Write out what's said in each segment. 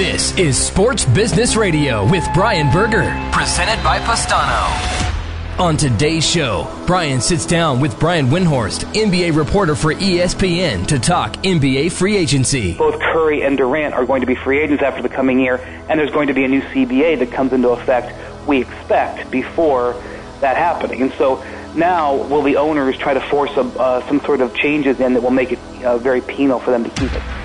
This is Sports Business Radio with Brian Berger, presented by Postano. On today's show, Brian sits down with Brian Windhorst, NBA reporter for ESPN, to talk NBA free agency. Both Curry and Durant are going to be free agents after the coming year, and there's going to be a new CBA that comes into effect, we expect, before that happening. And so now, will the owners try to force a, uh, some sort of changes in that will make it uh, very penal for them to keep it?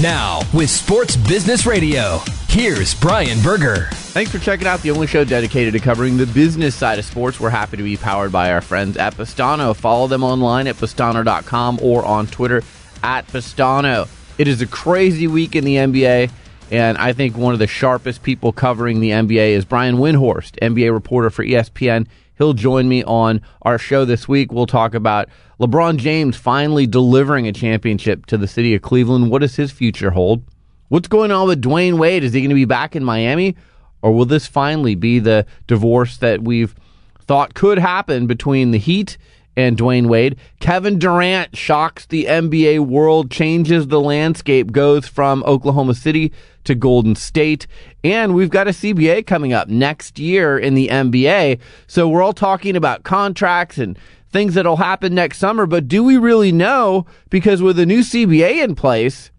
Now, with Sports Business Radio, here's Brian Berger. Thanks for checking out the only show dedicated to covering the business side of sports. We're happy to be powered by our friends at Postano. Follow them online at postano.com or on Twitter at Postano. It is a crazy week in the NBA, and I think one of the sharpest people covering the NBA is Brian Windhorst, NBA reporter for ESPN. He'll join me on our show this week. We'll talk about LeBron James finally delivering a championship to the city of Cleveland. What does his future hold? What's going on with Dwyane Wade? Is he going to be back in Miami? Or will this finally be the divorce that we've thought could happen between the Heat and Dwyane Wade? Kevin Durant shocks the NBA world, changes the landscape, goes from Oklahoma City to Golden State. And we've got a CBA coming up next year in the NBA. So we're all talking about contracts and things that'll happen next summer, but do we really know? Because with a new CBA in place,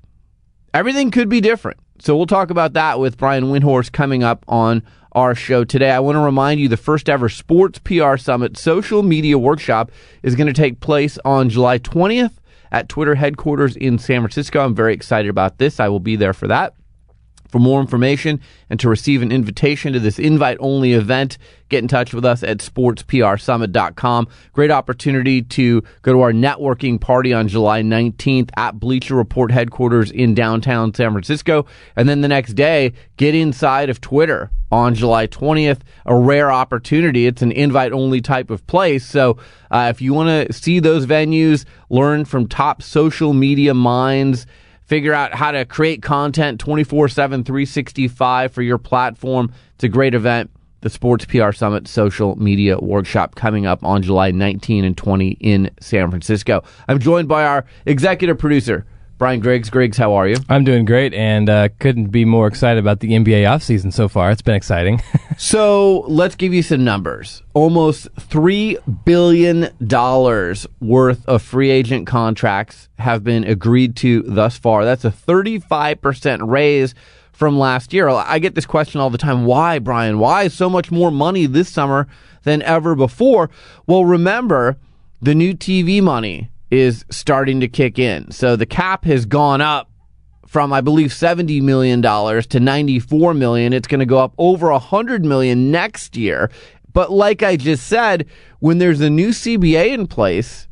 everything could be different. So we'll talk about that with Brian Windhorst coming up on our show today. I want to remind you the first ever Sports PR Summit social media workshop is going to take place on July 20th at Twitter headquarters in San Francisco. I'm very excited about this. I will be there for that. For more information and to receive an invitation to this invite only event, get in touch with us at sportsprsummit.com. Great opportunity to go to our networking party on July 19th at Bleacher Report headquarters in downtown San Francisco. And then the next day, get inside of Twitter on July 20th. A rare opportunity. It's an invite only type of place. So uh, if you want to see those venues, learn from top social media minds, figure out how to create content 24 7, 365 for your platform. It's a great event. The Sports PR Summit Social Media Workshop coming up on July 19 and 20 in San Francisco. I'm joined by our executive producer, Brian Griggs. Griggs, how are you? I'm doing great and uh, couldn't be more excited about the NBA offseason so far. It's been exciting. so let's give you some numbers. Almost $3 billion worth of free agent contracts have been agreed to thus far. That's a 35% raise from last year. I get this question all the time. Why, Brian? Why so much more money this summer than ever before? Well, remember the new TV money is starting to kick in. So the cap has gone up from I believe 70 million dollars to 94 million. It's going to go up over 100 million next year. But like I just said, when there's a new CBA in place,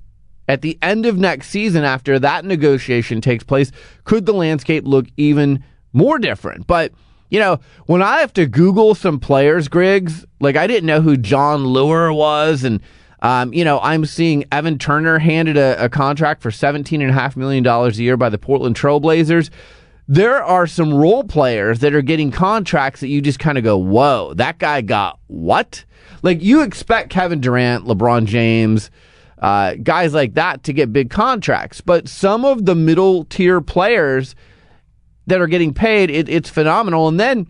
at the end of next season after that negotiation takes place, could the landscape look even more different. But you know, when I have to Google some players, Griggs, like I didn't know who Jon Leuer was, and um, you know, I'm seeing Evan Turner handed a, a contract for $17.5 million a year by the Portland Trailblazers. There are some role players that are getting contracts that you just kind of go, whoa, that guy got what? Like, you expect Kevin Durant, LeBron James, uh, guys like that to get big contracts. But some of the middle tier players, that are getting paid, it, it's phenomenal. And then,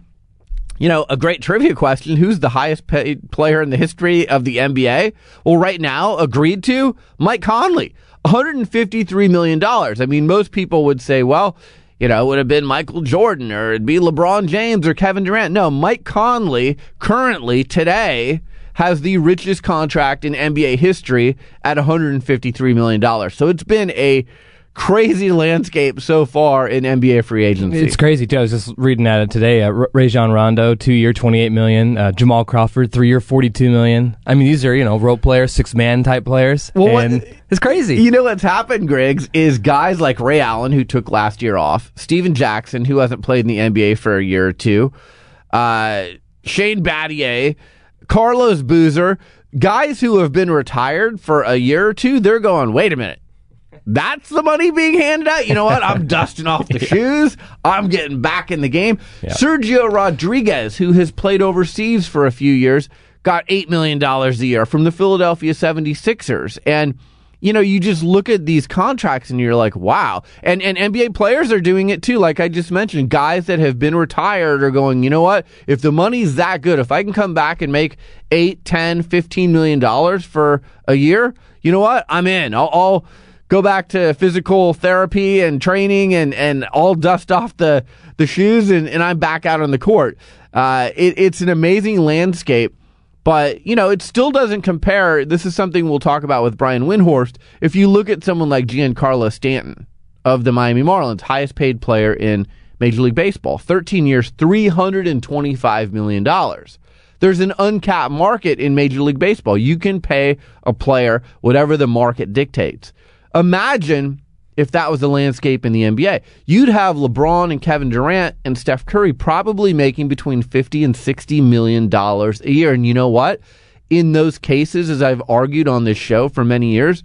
you know, a great trivia question who's the highest paid player in the history of the NBA? Well, right now, agreed to Mike Conley, $153 million. I mean, most people would say, well, you know, it would have been Michael Jordan or it'd be LeBron James or Kevin Durant. No, Mike Conley currently today has the richest contract in NBA history at $153 million. So it's been a crazy landscape so far in NBA free agency. It's crazy too. I was just reading at it today. Uh, Rajon Rondo, two year, twenty eight million. Uh, Jamal Crawford, three year, forty two million. I mean, these are you know role players, six man type players. Well, and what, it's crazy. You know what's happened, Griggs, is guys like Ray Allen who took last year off, Stephen Jackson who hasn't played in the NBA for a year or two, uh, Shane Battier, Carlos Boozer. Guys who have been retired for a year or two, they're going, wait a minute that's the money being handed out. You know what? I'm dusting off the yeah. shoes. I'm getting back in the game. Yeah. Sergio Rodriguez, who has played overseas for a few years, got $8 million a year from the Philadelphia 76ers. And, you know, you just look at these contracts and you're like, wow. And and NBA players are doing it too. Like I just mentioned, guys that have been retired are going, you know what? If the money's that good, if I can come back and make eight, ten, fifteen million dollars for a year, you know what? I'm in. I'll, I'll go back to physical therapy and training and and all dust off the the shoes and, and I'm back out on the court. Uh, it, it's an amazing landscape but, you know, it still doesn't compare. This is something we'll talk about with Brian Windhorst. If you look at someone like Giancarlo Stanton of the Miami Marlins, highest paid player in Major League Baseball, 13 years, $325 million. There's an uncapped market in Major League Baseball. You can pay a player whatever the market dictates. Imagine if that was the landscape in the NBA. You'd have LeBron and Kevin Durant and Steph Curry probably making between 50 and 60 million dollars a year. And you know what? In those cases, as I've argued on this show for many years,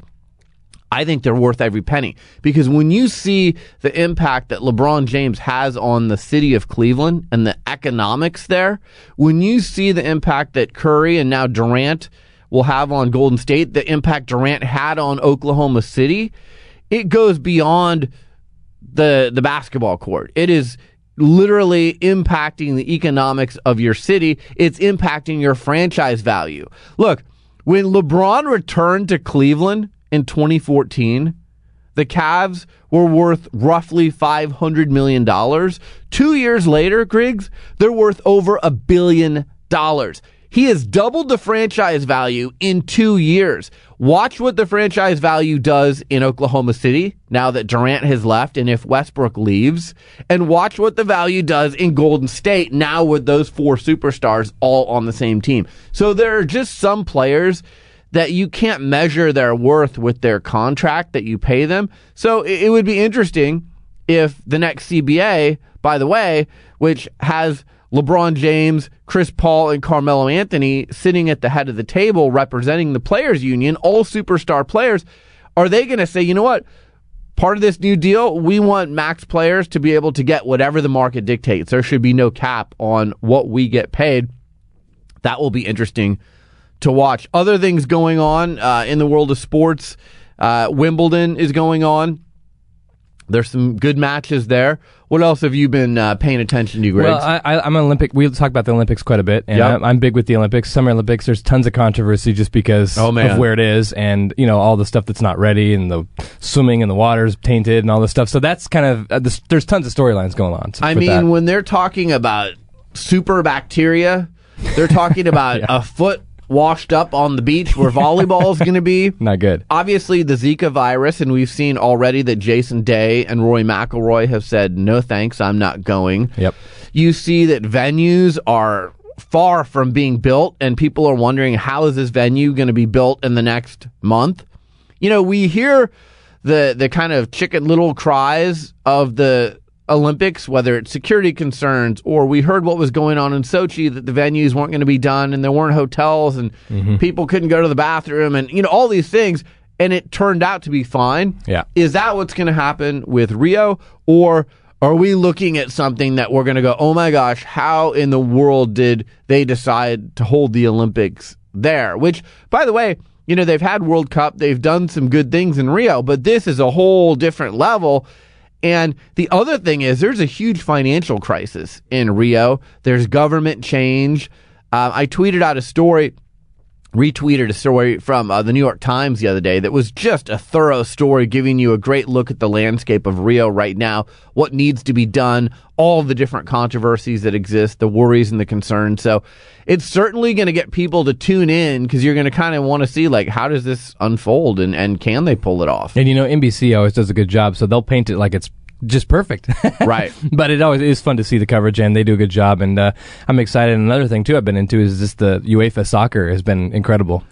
I think they're worth every penny because when you see the impact that LeBron James has on the city of Cleveland and the economics there, when you see the impact that Curry and now Durant will have on Golden State, the impact Durant had on Oklahoma City, it goes beyond the the basketball court. It is literally impacting the economics of your city. It's impacting your franchise value. Look, when LeBron returned to Cleveland in 2014, the Cavs were worth roughly $500 million. Two years later, Griggs, they're worth over a billion dollars. He has doubled the franchise value in two years. Watch what the franchise value does in Oklahoma City now that Durant has left and if Westbrook leaves. And watch what the value does in Golden State now with those four superstars all on the same team. So there are just some players that you can't measure their worth with their contract that you pay them. So it would be interesting if the next CBA, by the way, which has LeBron James, Chris Paul, and Carmelo Anthony sitting at the head of the table representing the players union, all superstar players, are they going to say, you know what? Part of this new deal, we want max players to be able to get whatever the market dictates. There should be no cap on what we get paid. That will be interesting to watch. Other things going on uh, in the world of sports. Uh, Wimbledon is going on. There's some good matches there. What else have you been uh, paying attention to, Greg? Well, I, am an Olympic. We talk about the Olympics quite a bit, and yep. I, am big with the Olympics. Summer Olympics, there's tons of controversy just because oh, of where it is, and you know all the stuff that's not ready, and the swimming and the water's tainted, and all this stuff. So that's kind of uh, this, there's tons of storylines going on. I mean, that. when they're talking about super bacteria, they're talking about yeah. a foot washed up on the beach where volleyball is going to be. Not good. Obviously, the Zika virus, and we've seen already that Jason Day and Rory McIlroy have said, no thanks, I'm not going. Yep. You see that venues are far from being built, and people are wondering, how is this venue going to be built in the next month? You know, we hear the the kind of chicken little cries of the Olympics, whether it's security concerns or we heard what was going on in Sochi that the venues weren't going to be done and there weren't hotels and mm-hmm. people couldn't go to the bathroom and you know all these things and it turned out to be fine. Yeah. Is that what's going to happen with Rio or are we looking at something that we're going to go, "Oh my gosh, how in the world did they decide to hold the Olympics there?" Which by the way, you know, they've had World Cup, they've done some good things in Rio, but this is a whole different level and the other thing is, there's a huge financial crisis in Rio. There's government change. Uh, I tweeted out a story, retweeted a story from uh, the New York Times the other day that was just a thorough story giving you a great look at the landscape of Rio right now, what needs to be done, all the different controversies that exist, the worries and the concerns. So it's certainly going to get people to tune in because you're going to kind of want to see like how does this unfold and, and can they pull it off? And you know, NBC always does a good job, so they'll paint it like it's just perfect. right. But it always is fun to see the coverage, and they do a good job. And uh, I'm excited. Another thing too, I've been into is just the UEFA soccer has been incredible.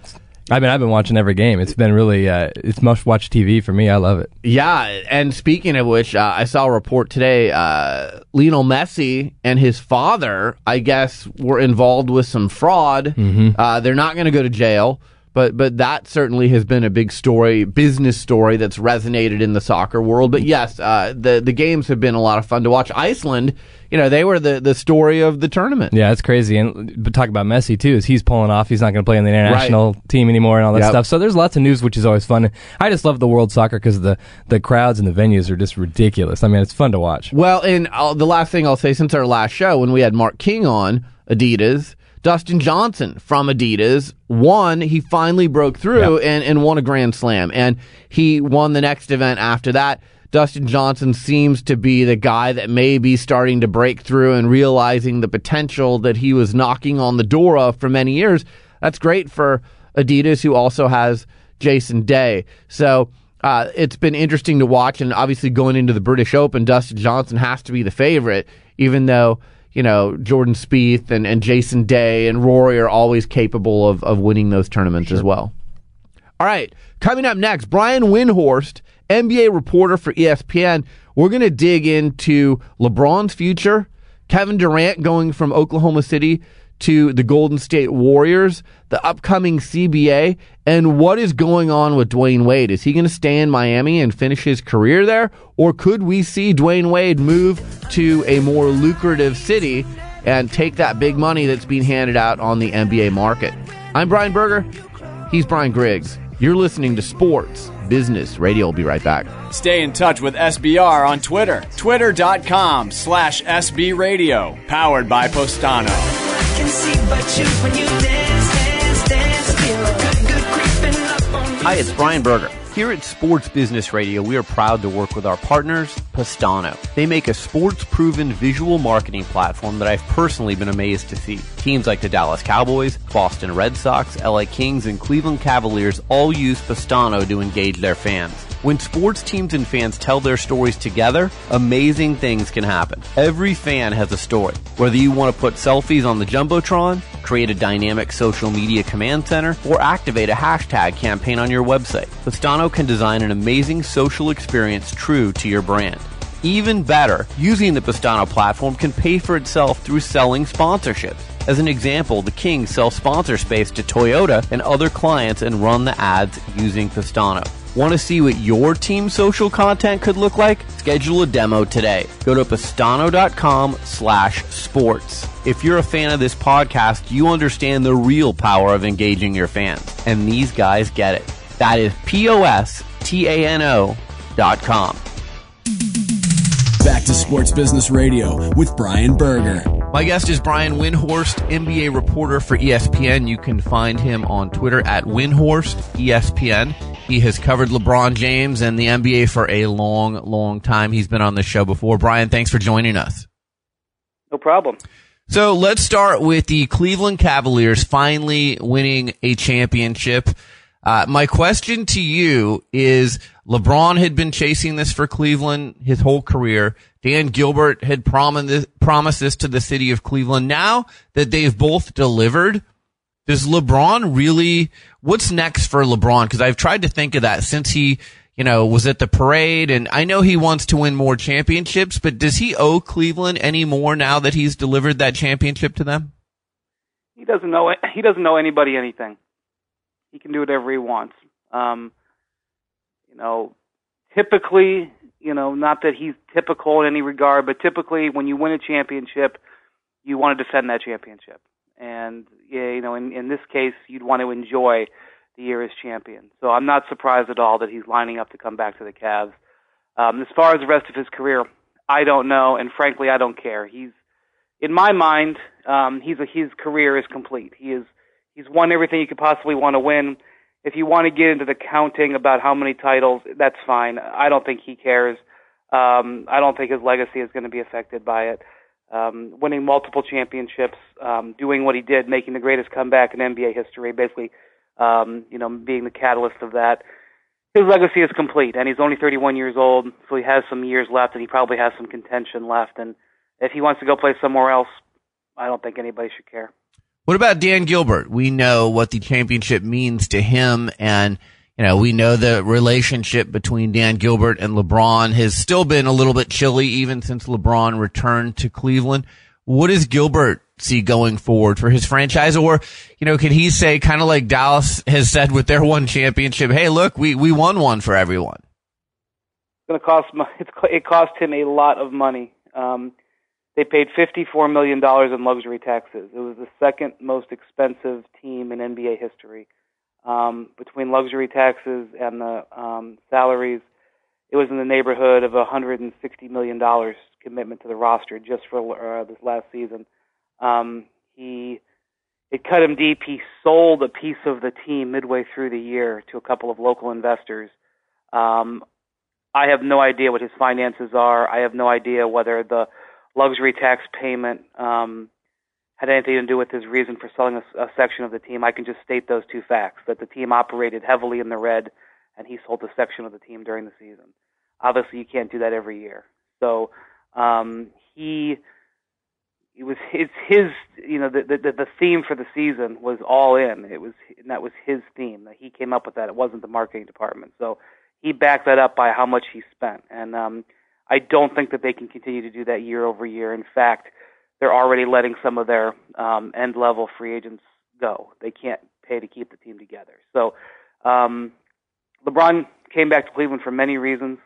I mean, I've been watching every game. It's been really, uh, it's must watch TV for me. I love it. Yeah. And speaking of which, uh, I saw a report today. Uh, Lionel Messi and his father, I guess, were involved with some fraud. Mm-hmm. Uh, they're not going to go to jail, but but that certainly has been a big story, business story that's resonated in the soccer world. But yes, uh, the the games have been a lot of fun to watch. Iceland, you know, they were the, the story of the tournament. Yeah, it's crazy. And but talk about Messi too. Is he's pulling off? He's not going to play in the international right. team anymore and all that yep. stuff. So there's lots of news, which is always fun. I just love the world soccer because the the crowds and the venues are just ridiculous. I mean, it's fun to watch. Well, and I'll, the last thing I'll say since our last show when we had Mark King on Adidas Dustin Johnson from Adidas won. He finally broke through and, and won a Grand Slam. And he won the next event after that. Dustin Johnson seems to be the guy that may be starting to break through and realizing the potential that he was knocking on the door of for many years. That's great for Adidas, who also has Jason Day. So uh, it's been interesting to watch. And obviously, going into the British Open, Dustin Johnson has to be the favorite, even though you know, Jordan Spieth and, and Jason Day and Rory are always capable of, of winning those tournaments sure. as well. All right, coming up next, Brian Windhorst, NBA reporter for ESPN. We're going to dig into LeBron's future, Kevin Durant going from Oklahoma City to the Golden State Warriors, the upcoming CBA, and what is going on with Dwyane Wade. Is he going to stay in Miami and finish his career there? Or could we see Dwyane Wade move to a more lucrative city and take that big money that's being handed out on the NBA market? I'm Brian Berger. He's Brian Griggs. You're listening to Sports Business Radio. We'll be right back. Stay in touch with SBR on Twitter. Twitter.com slash SB Radio. Powered by Postano Hi, it's Brian Berger. Here at Sports Business Radio, we are proud to work with our partners, Postano. They make a sports proven visual marketing platform that I've personally been amazed to see. Teams like the Dallas Cowboys, Boston Red Sox, LA Kings, and Cleveland Cavaliers all use Postano to engage their fans. When sports teams and fans tell their stories together, amazing things can happen. Every fan has a story. Whether you want to put selfies on the Jumbotron, create a dynamic social media command center, or activate a hashtag campaign on your website, Postano can design an amazing social experience true to your brand. Even better, using the Postano platform can pay for itself through selling sponsorships. As an example, the Kings sell sponsor space to Toyota and other clients and run the ads using Postano. Want to see what your team's social content could look like? Schedule a demo today. Go to postano.com slash sports. If you're a fan of this podcast, you understand the real power of engaging your fans. And these guys get it. That is P-O-S-T-A-N-O dot com. Back to Sports Business Radio with Brian Berger. My guest is Brian Windhorst, NBA reporter for ESPN. You can find him on Twitter at Windhorst ESPN. He has covered LeBron James and the NBA for a long, long time. He's been on the show before. Brian, thanks for joining us. No problem. So let's start with the Cleveland Cavaliers finally winning a championship. Uh, my question to you is LeBron had been chasing this for Cleveland his whole career. Dan Gilbert had promised this, promised this to the city of Cleveland. Now that they've both delivered, does LeBron really, what's next for LeBron? Because I've tried to think of that since he, you know, was at the parade and I know he wants to win more championships, but does he owe Cleveland any more now that he's delivered that championship to them? He doesn't know, he doesn't know anybody anything. He can do whatever he wants. Um, you know, typically, you know, not that he's typical in any regard, but typically when you win a championship, you want to defend that championship and you know, in in this case, you'd want to enjoy the year as champion. So I'm not surprised at all that he's lining up to come back to the Cavs. Um, as far as the rest of his career, I don't know, and frankly, I don't care. He's in my mind, um, he's a, his career is complete. He is he's won everything he could possibly want to win. If you want to get into the counting about how many titles, that's fine. I don't think he cares. Um, I don't think his legacy is going to be affected by it um, winning multiple championships, um, doing what he did, making the greatest comeback in NBA history, basically, um, you know, being the catalyst of that. His legacy is complete, and he's only 31 years old, so he has some years left, and he probably has some contention left. And if he wants to go play somewhere else, I don't think anybody should care. What about Dan Gilbert? We know what the championship means to him, and you know, we know the relationship between Dan Gilbert and LeBron has still been a little bit chilly even since LeBron returned to Cleveland. What does Gilbert see going forward for his franchise? Or, you know, can he say kind of like Dallas has said with their one championship, hey, look, we, we won one for everyone? It's going to cost, it cost him a lot of money. Um, they paid $54 million in luxury taxes. It was the second most expensive team in NBA history. Um, between luxury taxes and the um, salaries, it was in the neighborhood of $160 million commitment to the roster just for uh, this last season. Um, he it cut him deep. He sold a piece of the team midway through the year to a couple of local investors. Um, I have no idea what his finances are. I have no idea whether the luxury tax payment um, had anything to do with his reason for selling a, a section of the team. I can just state those two facts: that the team operated heavily in the red, and he sold a section of the team during the season. Obviously, you can't do that every year. So um, he, it was it's his you know the, the the theme for the season was all in. It was and that was his theme. That he came up with that. It wasn't the marketing department. So he backed that up by how much he spent, and um, I don't think that they can continue to do that year over year. In fact, they're already letting some of their um, end level free agents go. They can't pay to keep the team together. So um, LeBron came back to Cleveland for many reasons.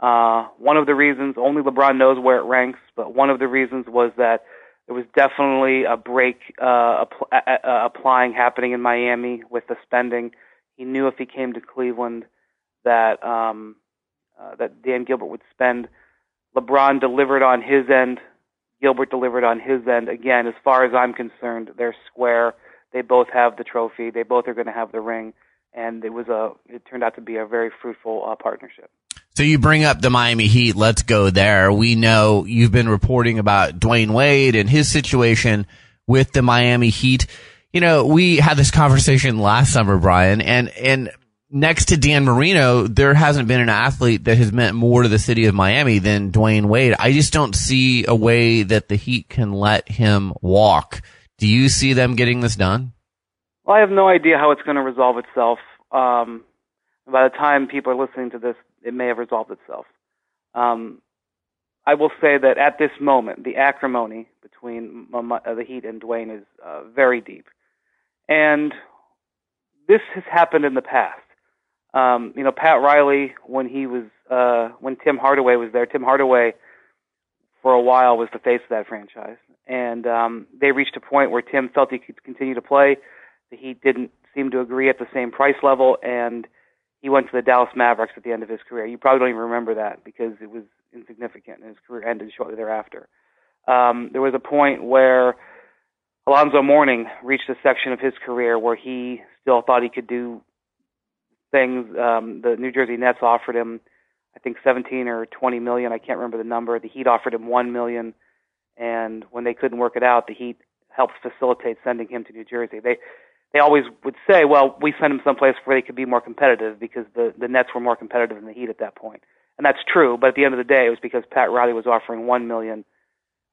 Uh, one of the reasons, only LeBron knows where it ranks, but one of the reasons was that there was definitely a break uh, app- uh, applying happening in Miami with the spending. He knew if he came to Cleveland that um, uh, that Dan Gilbert would spend. LeBron delivered on his end. Gilbert delivered on his end. Again, as far as I'm concerned, they're square. They both have the trophy. They both are going to have the ring, and it was a. It turned out to be a very fruitful uh, partnership. So you bring up the Miami Heat. Let's go there. We know you've been reporting about Dwyane Wade and his situation with the Miami Heat. You know, we had this conversation last summer, Brian, and and next to Dan Marino, there hasn't been an athlete that has meant more to the city of Miami than Dwyane Wade. I just don't see a way that the Heat can let him walk. Do you see them getting this done? Well, I have no idea how it's going to resolve itself. Um, by the time people are listening to this, it may have resolved itself. Um, I will say that at this moment, the acrimony between the Heat and Dwyane is uh, very deep. And this has happened in the past. Um, you know, Pat Riley, when he was, uh, when Tim Hardaway was there, Tim Hardaway for a while was the face of that franchise. And um, they reached a point where Tim felt he could continue to play. The Heat didn't seem to agree at the same price level, and he went to the Dallas Mavericks at the end of his career. You probably don't even remember that because it was insignificant, and his career ended shortly thereafter. Um, there was a point where Alonzo Mourning reached a section of his career where he still thought he could do things. Um, the New Jersey Nets offered him, I think, 17 or 20 million. I can't remember the number. The Heat offered him one million, and when they couldn't work it out, the Heat helped facilitate sending him to New Jersey. They they always would say, well, we sent him someplace where they could be more competitive because the the Nets were more competitive than the Heat at that point. point, and that's true. But at the end of the day, it was because Pat Riley was offering one million.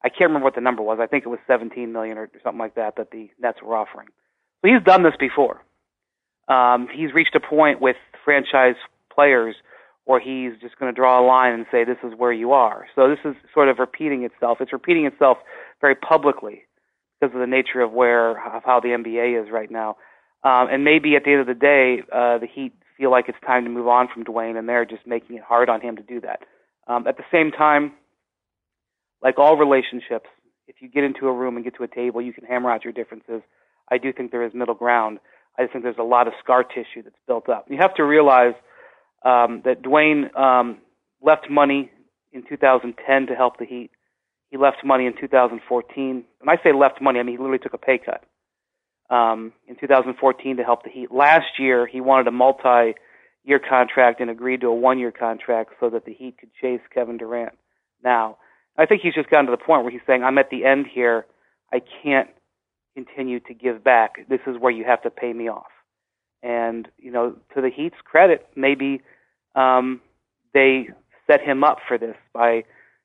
I can't remember what the number was. I think it was 17 million or something like that that the Nets were offering. So he's done this before um, he's reached a point with franchise players where he's just going to draw a line and say this is where you are. So this is sort of repeating itself. It's repeating itself very publicly because of the nature of where of how the NBA is right now. Um, and maybe at the end of the day, uh, the Heat feel like it's time to move on from Dwyane, and they're just making it hard on him to do that. Um, at the same time, like all relationships, if you get into a room and get to a table, you can hammer out your differences. I do think there is middle ground. I just think there's a lot of scar tissue that's built up. You have to realize um, that Dwyane um, left money in 2010 to help the Heat. He left money in 2014. When I say left money, I mean he literally took a pay cut um, in 2014 to help the Heat. Last year, he wanted a multi-year contract and agreed to a one-year contract so that the Heat could chase Kevin Durant. Now, I think he's just gotten to the point where he's saying, "I'm at the end here. I can't continue to give back. This is where you have to pay me off. And you know, to the Heat's credit, maybe um, they set him up for this by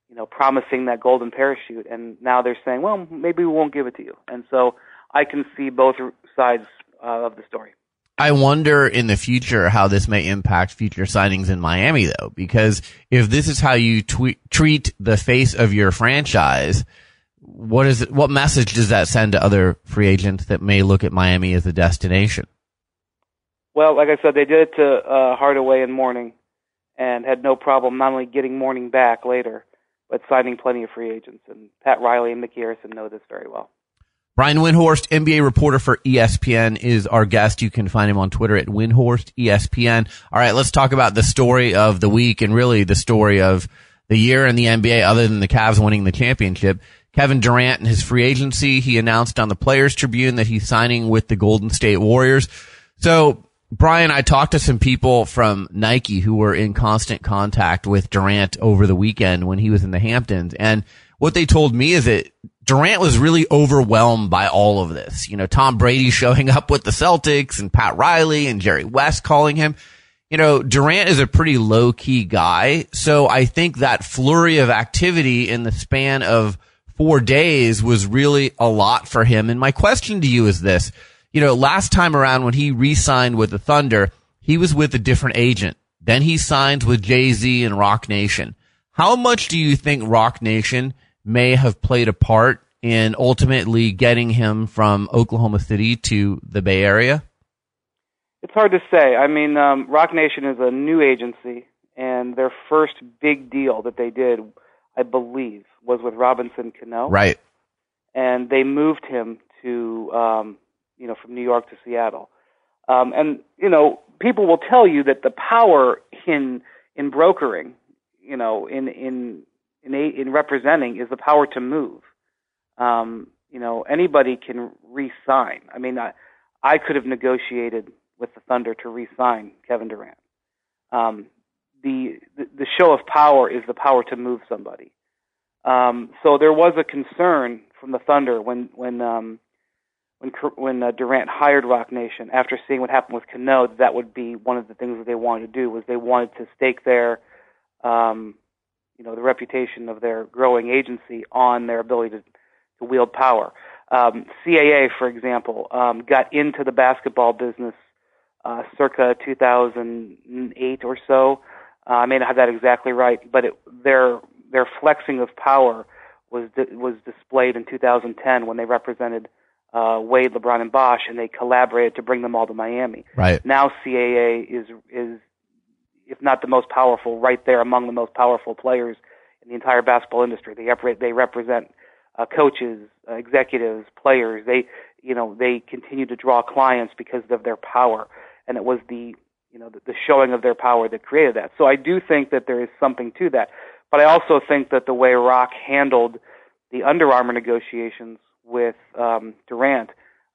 you know promising that golden parachute, and now they're saying, well, maybe we won't give it to you. And so I can see both sides uh, of the story. I wonder in the future how this may impact future signings in Miami, though, because if this is how you tweet, treat the face of your franchise, what is it, what message does that send to other free agents that may look at Miami as a destination? Well, like I said, they did it to uh, Hardaway and Mourning, and had no problem not only getting Mourning back later, but signing plenty of free agents. And Pat Riley and Micky Arison know this very well. Brian Windhorst, NBA reporter for ESPN, is our guest. You can find him on Twitter at Windhorst ESPN. All right, let's talk about the story of the week and really the story of the year in the NBA, other than the Cavs winning the championship. Kevin Durant and his free agency. He announced on the Players Tribune that he's signing with the Golden State Warriors. So Brian, I talked to some people from Nike who were in constant contact with Durant over the weekend when he was in the Hamptons. And what they told me is that Durant was really overwhelmed by all of this. You know, Tom Brady showing up with the Celtics and Pat Riley and Jerry West calling him. You know, Durant is a pretty low key guy. So I think that flurry of activity in the span of four days was really a lot for him. And my question to you is this you know, last time around when he re-signed with the Thunder, he was with a different agent. Then he signs with Jay-Z and Roc Nation. How much do you think Roc Nation may have played a part in ultimately getting him from Oklahoma City to the Bay Area? It's hard to say. I mean, um, Roc Nation is a new agency, and their first big deal that they did, I believe, was with Robinson Cano. Right. And they moved him to um, you know, from New York to Seattle. Um, and you know, people will tell you that the power in in brokering, you know, in in in, a, in representing is the power to move. Um, you know, anybody can re-sign. I mean, I, I could have negotiated with the Thunder to re-sign Kevin Durant. Um, the, the the show of power is the power to move somebody. Um, so there was a concern from the Thunder when when um, when when uh, Durant hired Roc Nation after seeing what happened with Cano, that would be one of the things that they wanted to do was they wanted to stake their, um, you know, the reputation of their growing agency on their ability to, to wield power. Um, CAA, for example, um, got into the basketball business uh, circa 2008 or so. Uh, I may not have that exactly right, but it, their their flexing of power was di- was displayed in 2010 when they represented uh, Wade, LeBron, and Bosh, and they collaborated to bring them all to Miami. Right now, CAA is is if not the most powerful, right there among the most powerful players in the entire basketball industry. They rep- they represent uh, coaches, uh, executives, players. They you know they continue to draw clients because of their power, and it was the you know the, the showing of their power that created that. So I do think that there is something to that, but I also think that the way Roc handled the Under Armour negotiations with um, Durant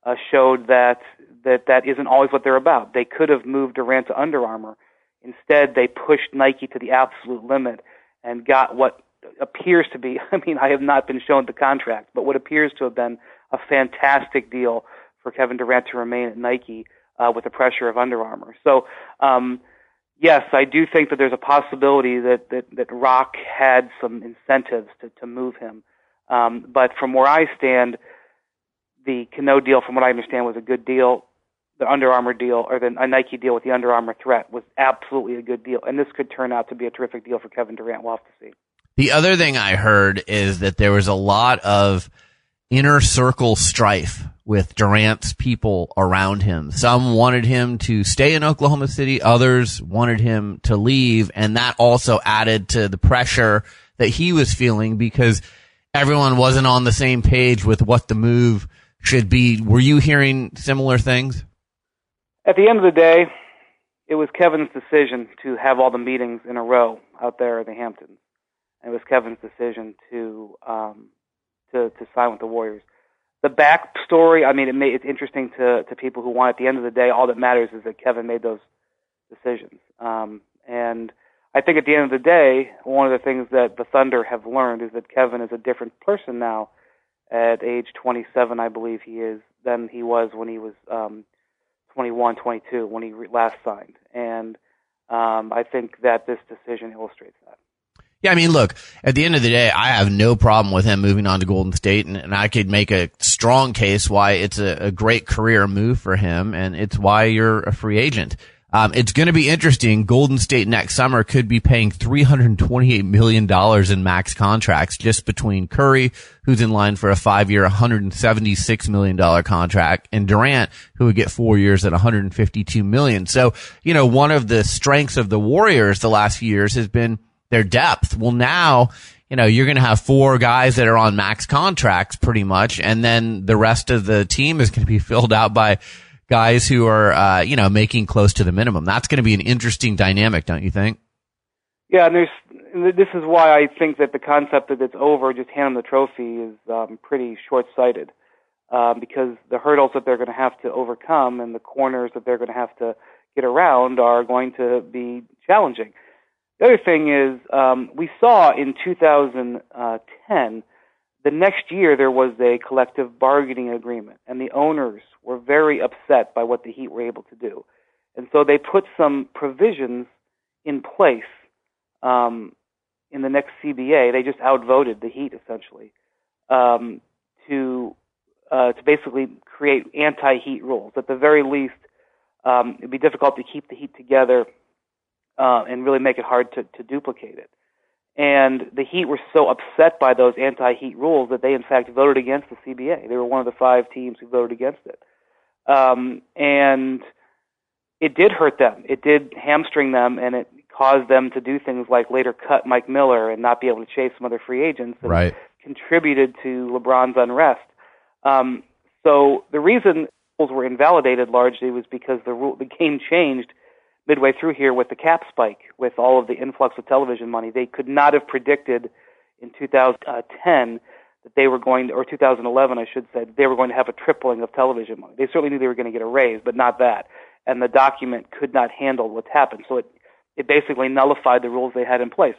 uh, showed that that that isn't always what they're about. They could have moved Durant to Under Armour. Instead, they pushed Nike to the absolute limit and got what appears to be. I mean, I have not been shown the contract, but what appears to have been a fantastic deal for Kevin Durant to remain at Nike uh, with the pressure of Under Armour. So. Um, yes, I do think that there's a possibility that that, that Roc had some incentives to, to move him. Um, but from where I stand, the Cano deal, from what I understand, was a good deal. The Under Armour deal, or the a Nike deal with the Under Armour threat, was absolutely a good deal, and this could turn out to be a terrific deal for Kevin Durant. We'll have to see. The other thing I heard is that there was a lot of inner circle strife with Durant's people around him. Some wanted him to stay in Oklahoma City, others wanted him to leave, and that also added to the pressure that he was feeling because everyone wasn't on the same page with what the move should be. Were you hearing similar things? At the end of the day, it was Kevin's decision to have all the meetings in a row out there in the Hamptons. It was Kevin's decision to um, to to sign with the Warriors. The backstory, I mean, it may, it's interesting to to people who want. At the end of the day, all that matters is that Kevin made those decisions. Um, and I think at the end of the day, one of the things that the Thunder have learned is that Kevin is a different person now at age 27, I believe he is, than he was when he was um, 21, 22, when he re- last signed. And um, I think that this decision illustrates that. Yeah, I mean, look, at the end of the day, I have no problem with him moving on to Golden State, and, and I could make a strong case why it's a, a, great career move for him, and it's why you're a free agent. Um, it's going to be interesting. Golden State next summer could be paying $328 million in max contracts just between Curry, who's in line for a five year, $176 million contract, and Durant, who would get four years at 152 million. So, you know, one of the strengths of the Warriors the last few years has been their depth. Well, now, you know, you're going to have four guys that are on max contracts pretty much, and then the rest of the team is going to be filled out by guys who are, uh, you know, making close to the minimum. That's going to be an interesting dynamic, don't you think? Yeah, and there's this is why I think that the concept that it's over, just hand them the trophy, is um, pretty short-sighted. Um, because the hurdles that they're going to have to overcome and the corners that they're going to have to get around are going to be challenging. The other thing is, um, we saw in 2010 the next year there was a collective bargaining agreement, and the owners were very upset by what the Heat were able to do. And so they put some provisions in place um, in the next CBA. They just outvoted the Heat essentially um, to uh, to basically create anti-Heat rules. At the very least, um, it'd be difficult to keep the Heat together uh, and really make it hard to, to duplicate it. And the Heat were so upset by those anti-Heat rules that they, in fact, voted against the CBA. They were one of the five teams who voted against it. Um, and it did hurt them. It did hamstring them, and it caused them to do things like later cut Mike Miller and not be able to chase some other free agents. And right. Contributed to LeBron's unrest. Um, so the reason rules were invalidated largely was because the rule, the game changed midway through here with the cap spike, with all of the influx of television money. They could not have predicted in 2010 that they were going to, or 2011, I should say, they were going to have a tripling of television money. They certainly knew they were going to get a raise, but not that. And the document could not handle what's happened. So it, it basically nullified the rules they had in place.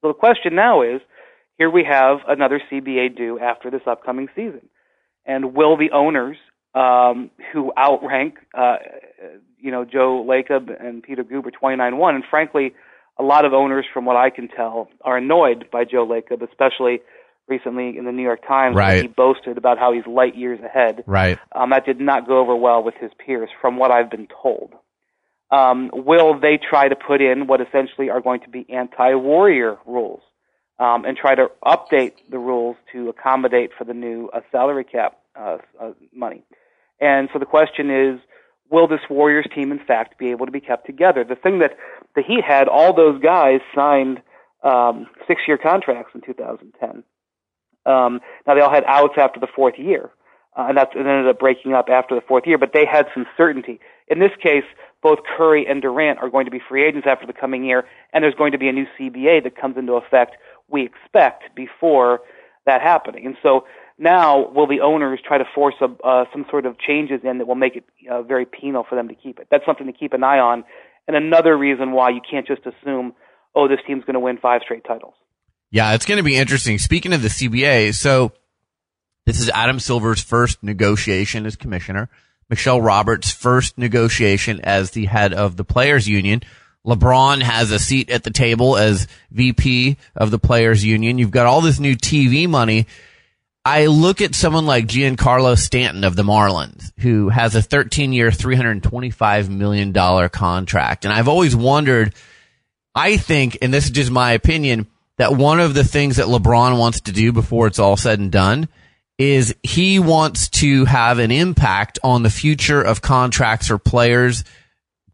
So the question now is, here we have another CBA due after this upcoming season. And will the owners um, who outrank, uh, you know, Joe Lacob and Peter Guber 29-1. And frankly, a lot of owners, from what I can tell, are annoyed by Joe Lacob, especially recently in the New York Times. Right. He boasted about how he's light years ahead. Right. Um, that did not go over well with his peers, from what I've been told. Um, will they try to put in what essentially are going to be anti-warrior rules um, and try to update the rules to accommodate for the new uh, salary cap uh, uh, money? And so the question is, will this Warriors team, in fact, be able to be kept together? The thing that the Heat had, all those guys signed um, six-year contracts in 2010. Um, now they all had outs after the fourth year, uh, and that's and ended up breaking up after the fourth year. But they had some certainty. In this case, both Curry and Durant are going to be free agents after the coming year, and there's going to be a new CBA that comes into effect. We expect before that happening, and so now, will the owners try to force a, uh, some sort of changes in that will make it uh, very penal for them to keep it? That's something to keep an eye on, and another reason why you can't just assume, oh, this team's going to win five straight titles. Yeah, it's going to be interesting. Speaking of the CBA, so this is Adam Silver's first negotiation as commissioner. Michelle Roberts' first negotiation as the head of the players union. LeBron has a seat at the table as VP of the players union. You've got all this new TV money I look at someone like Giancarlo Stanton of the Marlins, who has a 13 year, $325 million contract. And I've always wondered, I think, and this is just my opinion, that one of the things that LeBron wants to do before it's all said and done is he wants to have an impact on the future of contracts for players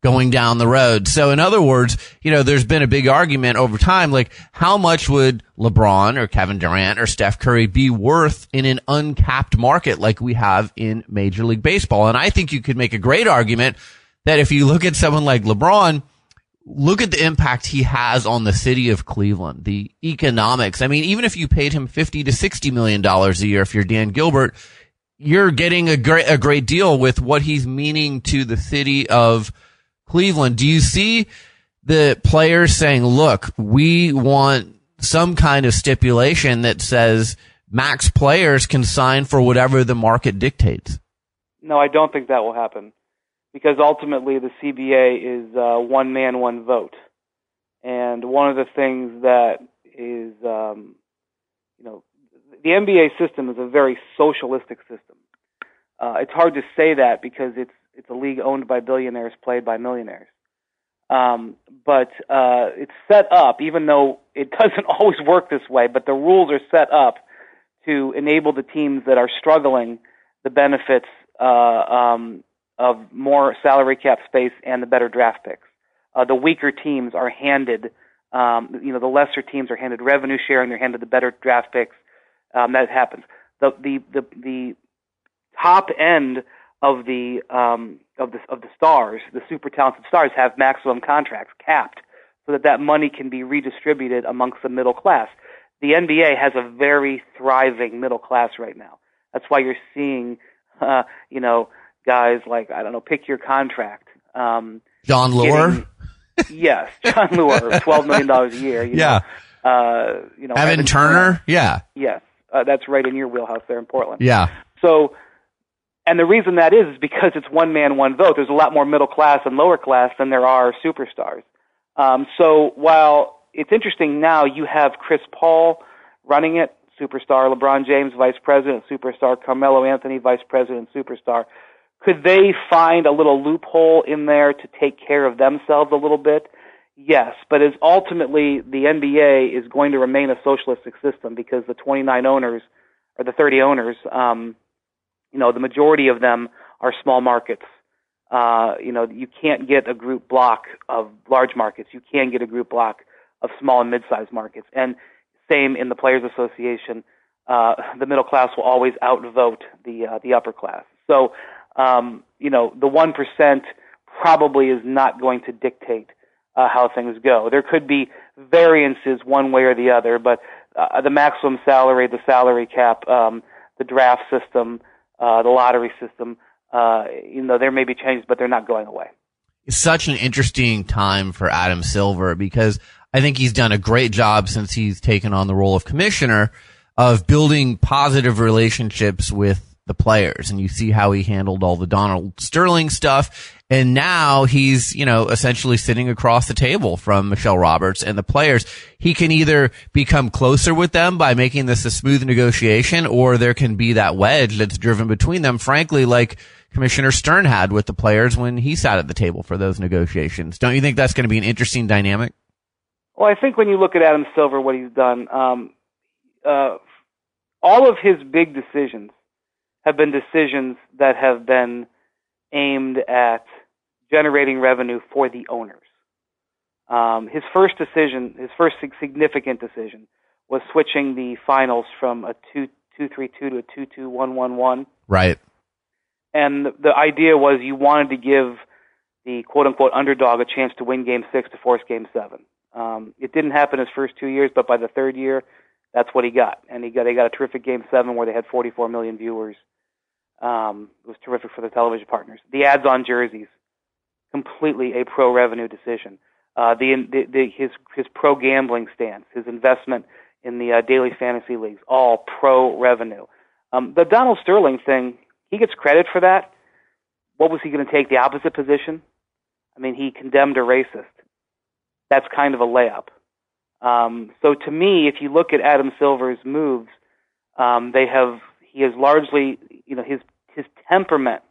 going down the road. So in other words, you know, there's been a big argument over time, like how much would LeBron or Kevin Durant or Steph Curry be worth in an uncapped market like we have in Major League Baseball? And I think you could make a great argument that if you look at someone like LeBron, look at the impact he has on the city of Cleveland, the economics. I mean, even if you paid him 50 to 60 million dollars a year, if you're Dan Gilbert, you're getting a great, a great deal with what he's meaning to the city of Cleveland, do you see the players saying, look, we want some kind of stipulation that says max players can sign for whatever the market dictates? No, I don't think that will happen because ultimately the CBA is uh, one man, one vote. And one of the things that is, um, you know, the NBA system is a very socialistic system. Uh, it's hard to say that because it's it's a league owned by billionaires, played by millionaires. Um, but uh, it's set up, even though it doesn't always work this way. But the rules are set up to enable the teams that are struggling the benefits uh, um, of more salary cap space and the better draft picks. Uh, the weaker teams are handed, um, you know, the lesser teams are handed revenue sharing. They're handed the better draft picks. Um, that happens. The the the the top end of the um, of the of the stars, the super talented stars, have maximum contracts capped, so that that money can be redistributed amongst the middle class. The NBA has a very thriving middle class right now. That's why you're seeing, uh, you know, guys like I don't know, pick your contract. Um, Jon Leuer. yes, Jon Leuer, twelve million dollars a year. yeah. Know, uh, you know, Evan, Evan Turner. Turner. Yeah. Yes, uh, that's right in your wheelhouse there in Portland. Yeah. So and the reason that is is because it's one man, one vote. There's a lot more middle class and lower class than there are superstars. Um, so while it's interesting now, you have Chris Paul running it, superstar LeBron James, vice president, superstar Carmelo Anthony, vice president, superstar. Could they find a little loophole in there to take care of themselves a little bit? Yes, but as ultimately the NBA is going to remain a socialistic system because the 29 owners or the 30 owners um, you know, the majority of them are small markets. Uh, you know, you can't get a group block of large markets. You can get a group block of small and mid-sized markets. And same in the Players Association. Uh, the middle class will always outvote the uh, the upper class. So, um, you know, the one percent probably is not going to dictate uh, how things go. There could be variances one way or the other, but uh, the maximum salary, the salary cap, um, the draft system, uh, the lottery system. Uh, you know, there may be changes, but they're not going away. It's such an interesting time for Adam Silver because I think he's done a great job since he's taken on the role of commissioner of building positive relationships with the players. And you see how he handled all the Donald Sterling stuff. And now he's, you know, essentially sitting across the table from Michelle Roberts and the players. He can either become closer with them by making this a smooth negotiation or there can be that wedge that's driven between them, frankly, like Commissioner Stern had with the players when he sat at the table for those negotiations. Don't you think that's going to be an interesting dynamic? Well, I think when you look at Adam Silver, what he's done, um, uh, all of his big decisions have been decisions that have been aimed at generating revenue for the owners. Um, his first decision, his first significant decision, was switching the finals from a two two three two to a two two one one one. Right. And the idea was you wanted to give the quote unquote underdog a chance to win Game Six to force Game Seven. Um, it didn't happen his first two years, but by the third year, that's what he got, and he got they got a terrific Game Seven where they had 44 million viewers um, it was terrific for the television partners. The ads on jerseys, completely a pro revenue decision. Uh, the, the, the his his pro gambling stance, his investment in the uh, daily fantasy leagues, all pro revenue. Um, the Donald Sterling thing, he gets credit for that. What was he going to take the opposite position? I mean, he condemned a racist. That's kind of a layup. Um, so to me, if you look at Adam Silver's moves, um, they have he is largely, you know, his his temperament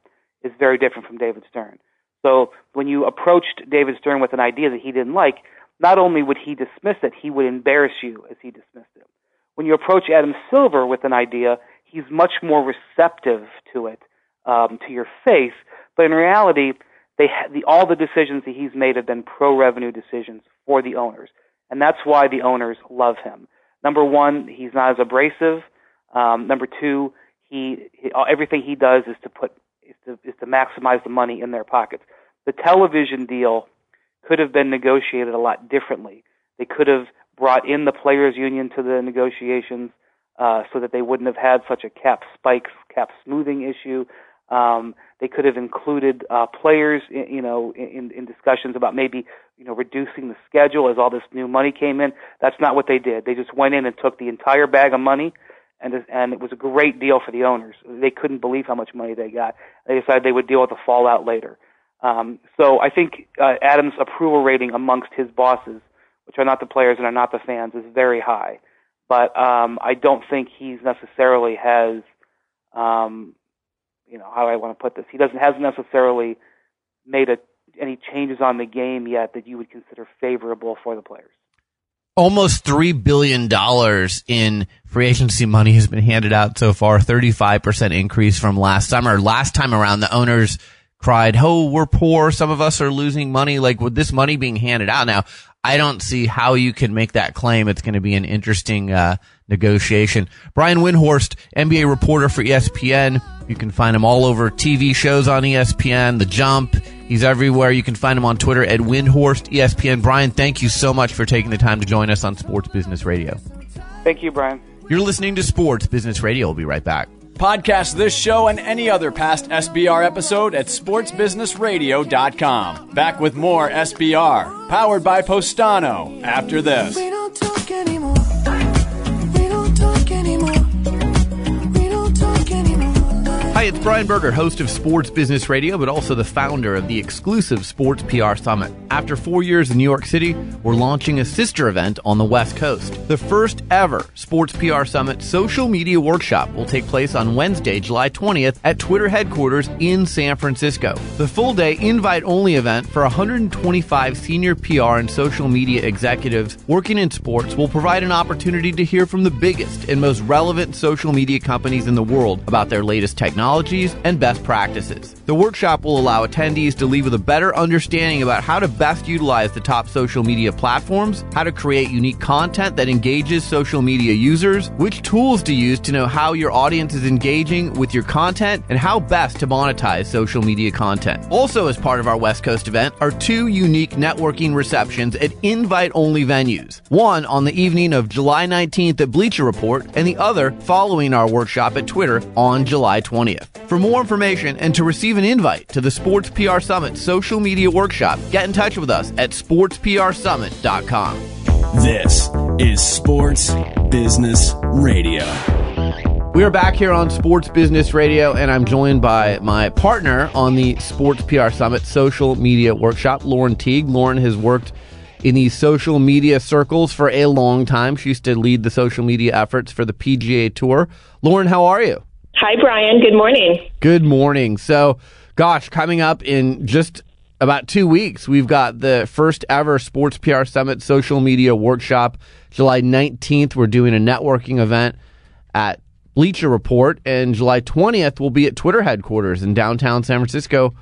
is very different from David Stern. So when you approached David Stern with an idea that he didn't like, not only would he dismiss it, he would embarrass you as he dismissed it. When you approach Adam Silver with an idea, he's much more receptive to it, um, to your face. But in reality, they ha- the, all the decisions that he's made have been pro-revenue decisions for the owners, and that's why the owners love him. Number one, he's not as abrasive. Um, number two, he, he everything he does is to put is to, is to maximize the money in their pockets. The television deal could have been negotiated a lot differently. They could have brought in the players' union to the negotiations uh, so that they wouldn't have had such a cap spike, cap smoothing issue. Um, they could have included uh, players, in, you know, in, in discussions about maybe, you know, reducing the schedule as all this new money came in. That's not what they did. They just went in and took the entire bag of money and and it was a great deal for the owners. They couldn't believe how much money they got. They decided they would deal with the fallout later. Um, so I think uh, Adams' approval rating amongst his bosses, which are not the players and are not the fans, is very high. But um, I don't think he's necessarily has um, you know, how do I want to put this. He doesn't hasn't necessarily made a, any changes on the game yet that you would consider favorable for the players. Almost three billion dollars in free agency money has been handed out so far. Thirty-five percent increase from last summer. Last time around, the owners cried, "Oh, we're poor. Some of us are losing money." Like with this money being handed out now, I don't see how you can make that claim. It's going to be an interesting uh, negotiation. Brian Windhorst, NBA reporter for ESPN. You can find him all over TV shows on ESPN, The Jump. He's everywhere. You can find him on Twitter at Windhorst ESPN. Brian, thank you so much for taking the time to join us on Sports Business Radio. Thank you, Brian. You're listening to Sports Business Radio. We'll be right back. Podcast this show and any other past SBR episode at sportsbusinessradio.com. Back with more SBR, powered by Postano, after this. Hi, it's Brian Berger, host of Sports Business Radio, but also the founder of the exclusive Sports PR Summit. After four years in New York City, we're launching a sister event on the West Coast. The first ever Sports PR Summit social media workshop will take place on Wednesday, July 20th at Twitter headquarters in San Francisco. The full day invite only event for 125 senior PR and social media executives working in sports will provide an opportunity to hear from the biggest and most relevant social media companies in the world about their latest technology and best practices. The workshop will allow attendees to leave with a better understanding about how to best utilize the top social media platforms, how to create unique content that engages social media users, which tools to use to know how your audience is engaging with your content, and how best to monetize social media content. Also, as part of our West Coast event, are two unique networking receptions at invite only venues. One on the evening of July 19th at Bleacher Report, and the other following our workshop at Twitter on July 20th. 20th. For more information and to receive an invite to the Sports PR Summit social media workshop, get in touch with us at sportsprsummit.com. This is Sports Business Radio. We are back here on Sports Business Radio, and I'm joined by my partner on the Sports PR Summit social media workshop, Lauren Teague. Lauren has worked in these social media circles for a long time. She used to lead the social media efforts for the PGA Tour. Lauren, how are you? Hi, Brian. Good morning. Good morning. So, gosh, coming up in just about two weeks, we've got the first ever Sports PR Summit social media workshop. July 19th, we're doing a networking event at Bleacher Report, and July 20th, we'll be at Twitter headquarters in downtown San Francisco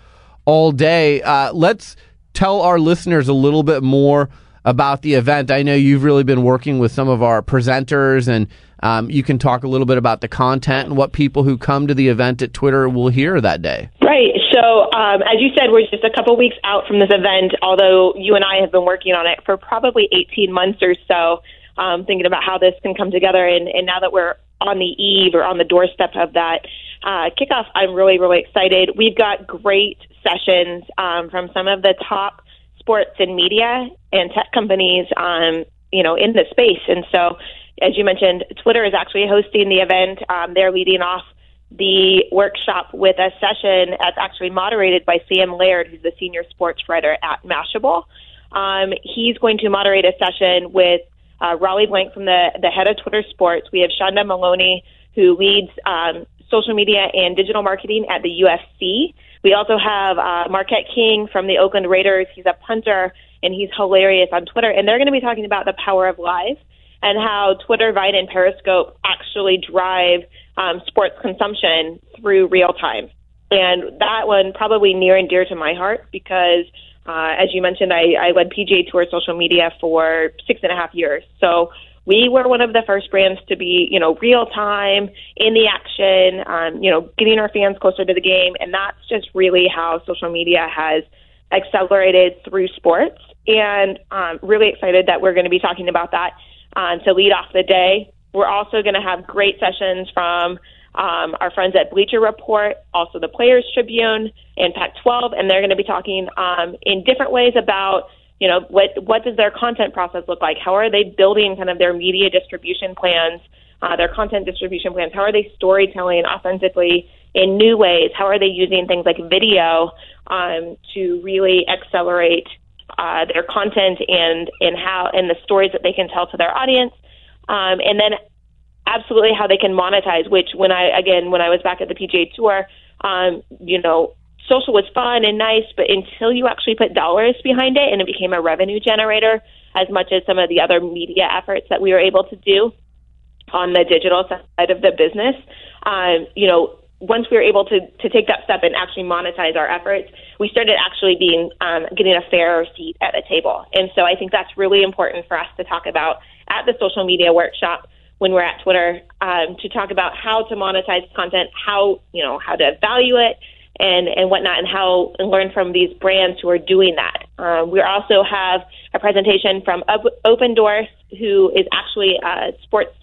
all day. Uh, let's tell our listeners a little bit more about the event. I know you've really been working with some of our presenters, and um, you can talk a little bit about the content and what people who come to the event at Twitter will hear that day. Right. So, um, as you said, we're just a couple weeks out from this event, although you and I have been working on it for probably 18 months or so, um, thinking about how this can come together. And, and now that we're on the eve or on the doorstep of that uh, kickoff, I'm really, really excited. We've got great sessions um, from some of the top sports and media and tech companies, um, you know, in the space. And so, as you mentioned, Twitter is actually hosting the event. Um, they're leading off the workshop with a session that's actually moderated by Sam Laird, who's the senior sports writer at Mashable. Um, he's going to moderate a session with uh, Rollie Blank from the, the head of Twitter Sports. We have Shonda Maloney, who leads um, social media and digital marketing at the UFC. We also have uh, Marquette King from the Oakland Raiders. He's a punter and he's hilarious on Twitter. And they're going to be talking about the power of live and how Twitter, Vine, and Periscope actually drive um, sports consumption through real time. And that one probably near and dear to my heart because, uh, as you mentioned, I, I led PGA Tour social media for six and a half years. So we were one of the first brands to be, you know, real time in the action, um, you know, getting our fans closer to the game. And that's just really how social media has accelerated through sports. And um, really excited that we're going to be talking about that um, to lead off the day. We're also going to have great sessions from um, our friends at Bleacher Report, also the Players Tribune and Pac-12, and they're going to be talking um, in different ways about you know, what what does their content process look like? How are they building kind of their media distribution plans, uh, their content distribution plans? How are they storytelling authentically in new ways? How are they using things like video um, to really accelerate uh, their content and and how and the stories that they can tell to their audience? Um, and then absolutely how they can monetize. Which when I again when I was back at the PGA Tour, um, you know, social was fun and nice, but until you actually put dollars behind it and it became a revenue generator, as much as some of the other media efforts that we were able to do on the digital side of the business, um, you know, once we were able to, to take that step and actually monetize our efforts, we started actually being um, getting a fairer seat at the table. And so I think that's really important for us to talk about at the social media workshop when we're at Twitter um, to talk about how to monetize content, how you know how to value it, and and whatnot, and how and learn from these brands who are doing that. Um, we also have a presentation from Opendorse, who is actually a sports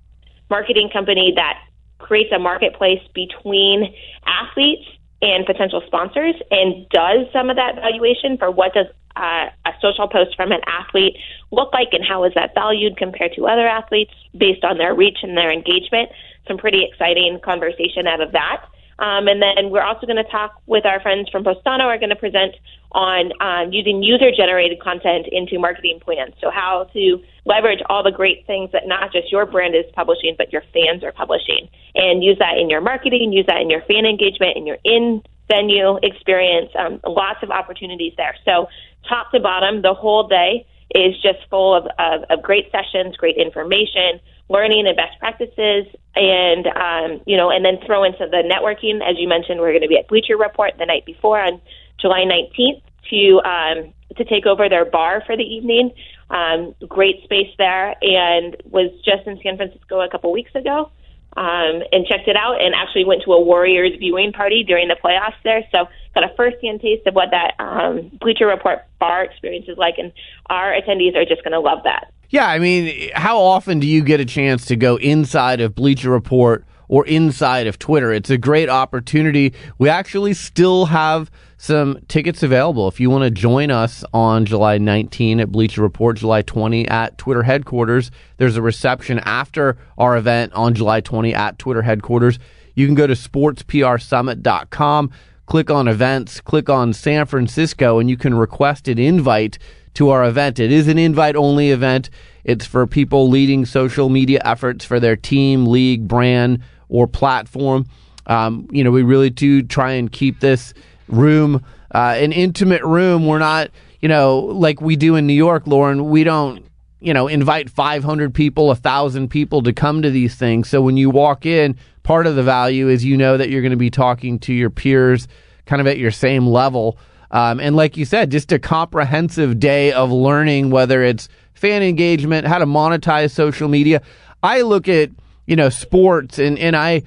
marketing company that creates a marketplace between athletes and potential sponsors and does some of that valuation for what does uh, a social post from an athlete look like and how is that valued compared to other athletes based on their reach and their engagement. Some pretty exciting conversation out of that. Um, and then we're also going to talk with our friends from Postano are going to present on um, using user generated content into marketing plans. So how to leverage all the great things that not just your brand is publishing, but your fans are publishing and use that in your marketing, use that in your fan engagement, in your in venue experience. Um, lots of opportunities there. So top to bottom, the whole day is just full of, of, of great sessions, great information, learning and best practices, and um, you know, and then throw into the networking. As you mentioned, we're going to be at Bleacher Report the night before on July 19th to um, to take over their bar for the evening. Um, great space there, and was just in San Francisco a couple weeks ago. Um, and checked it out, and actually went to a Warriors viewing party during the playoffs there. So got a first-hand taste of what that um, Bleacher Report bar experience is like, and our attendees are just going to love that. Yeah, I mean, how often do you get a chance to go inside of Bleacher Report or inside of Twitter? It's a great opportunity. We actually still have some tickets available. If you want to join us on July 19 at Bleacher Report, July 20 at Twitter headquarters, there's a reception after our event on July 20 at Twitter headquarters. You can go to sportsprsummit.com, click on events, click on San Francisco, and you can request an invite to our event. It is an invite only event. It's for people leading social media efforts for their team, league, brand, or platform. Um, you know, we really do try and keep this room uh, an intimate room. We're not, you know, like we do in New York, Lauren. We don't, you know, invite 500 people, 1,000 people to come to these things. So when you walk in, part of the value is you know that you're going to be talking to your peers kind of at your same level. Um, and like you said, just a comprehensive day of learning, whether it's fan engagement, how to monetize social media. I look at, you know, sports and, and I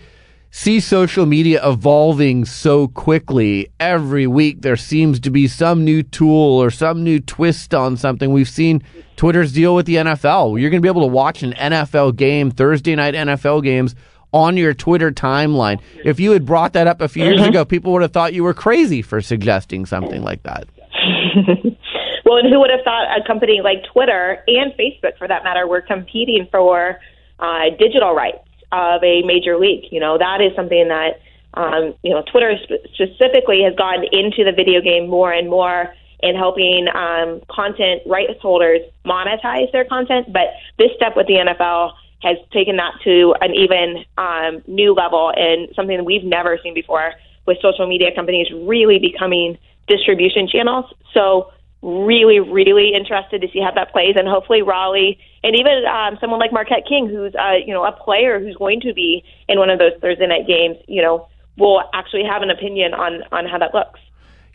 see social media evolving so quickly. Every week there seems to be some new tool or some new twist on something. We've seen Twitter's deal with the NFL. You're going to be able to watch an NFL game, Thursday night NFL games on your Twitter timeline. If you had brought that up a few mm-hmm. years ago, people would have thought you were crazy for suggesting something like that. well, and who would have thought a company like Twitter and Facebook, for that matter, were competing for uh, digital rights of a major league? You know, that is something that, um, you know, Twitter specifically has gotten into the video game more and more in helping um, content rights holders monetize their content. But this step with the NFL has taken that to an even um, new level and something that we've never seen before with social media companies really becoming distribution channels. So really, really interested to see how that plays, and hopefully Raleigh and even um, someone like Marquette King, who's uh, you know a player who's going to be in one of those Thursday night games, you know, will actually have an opinion on on how that looks.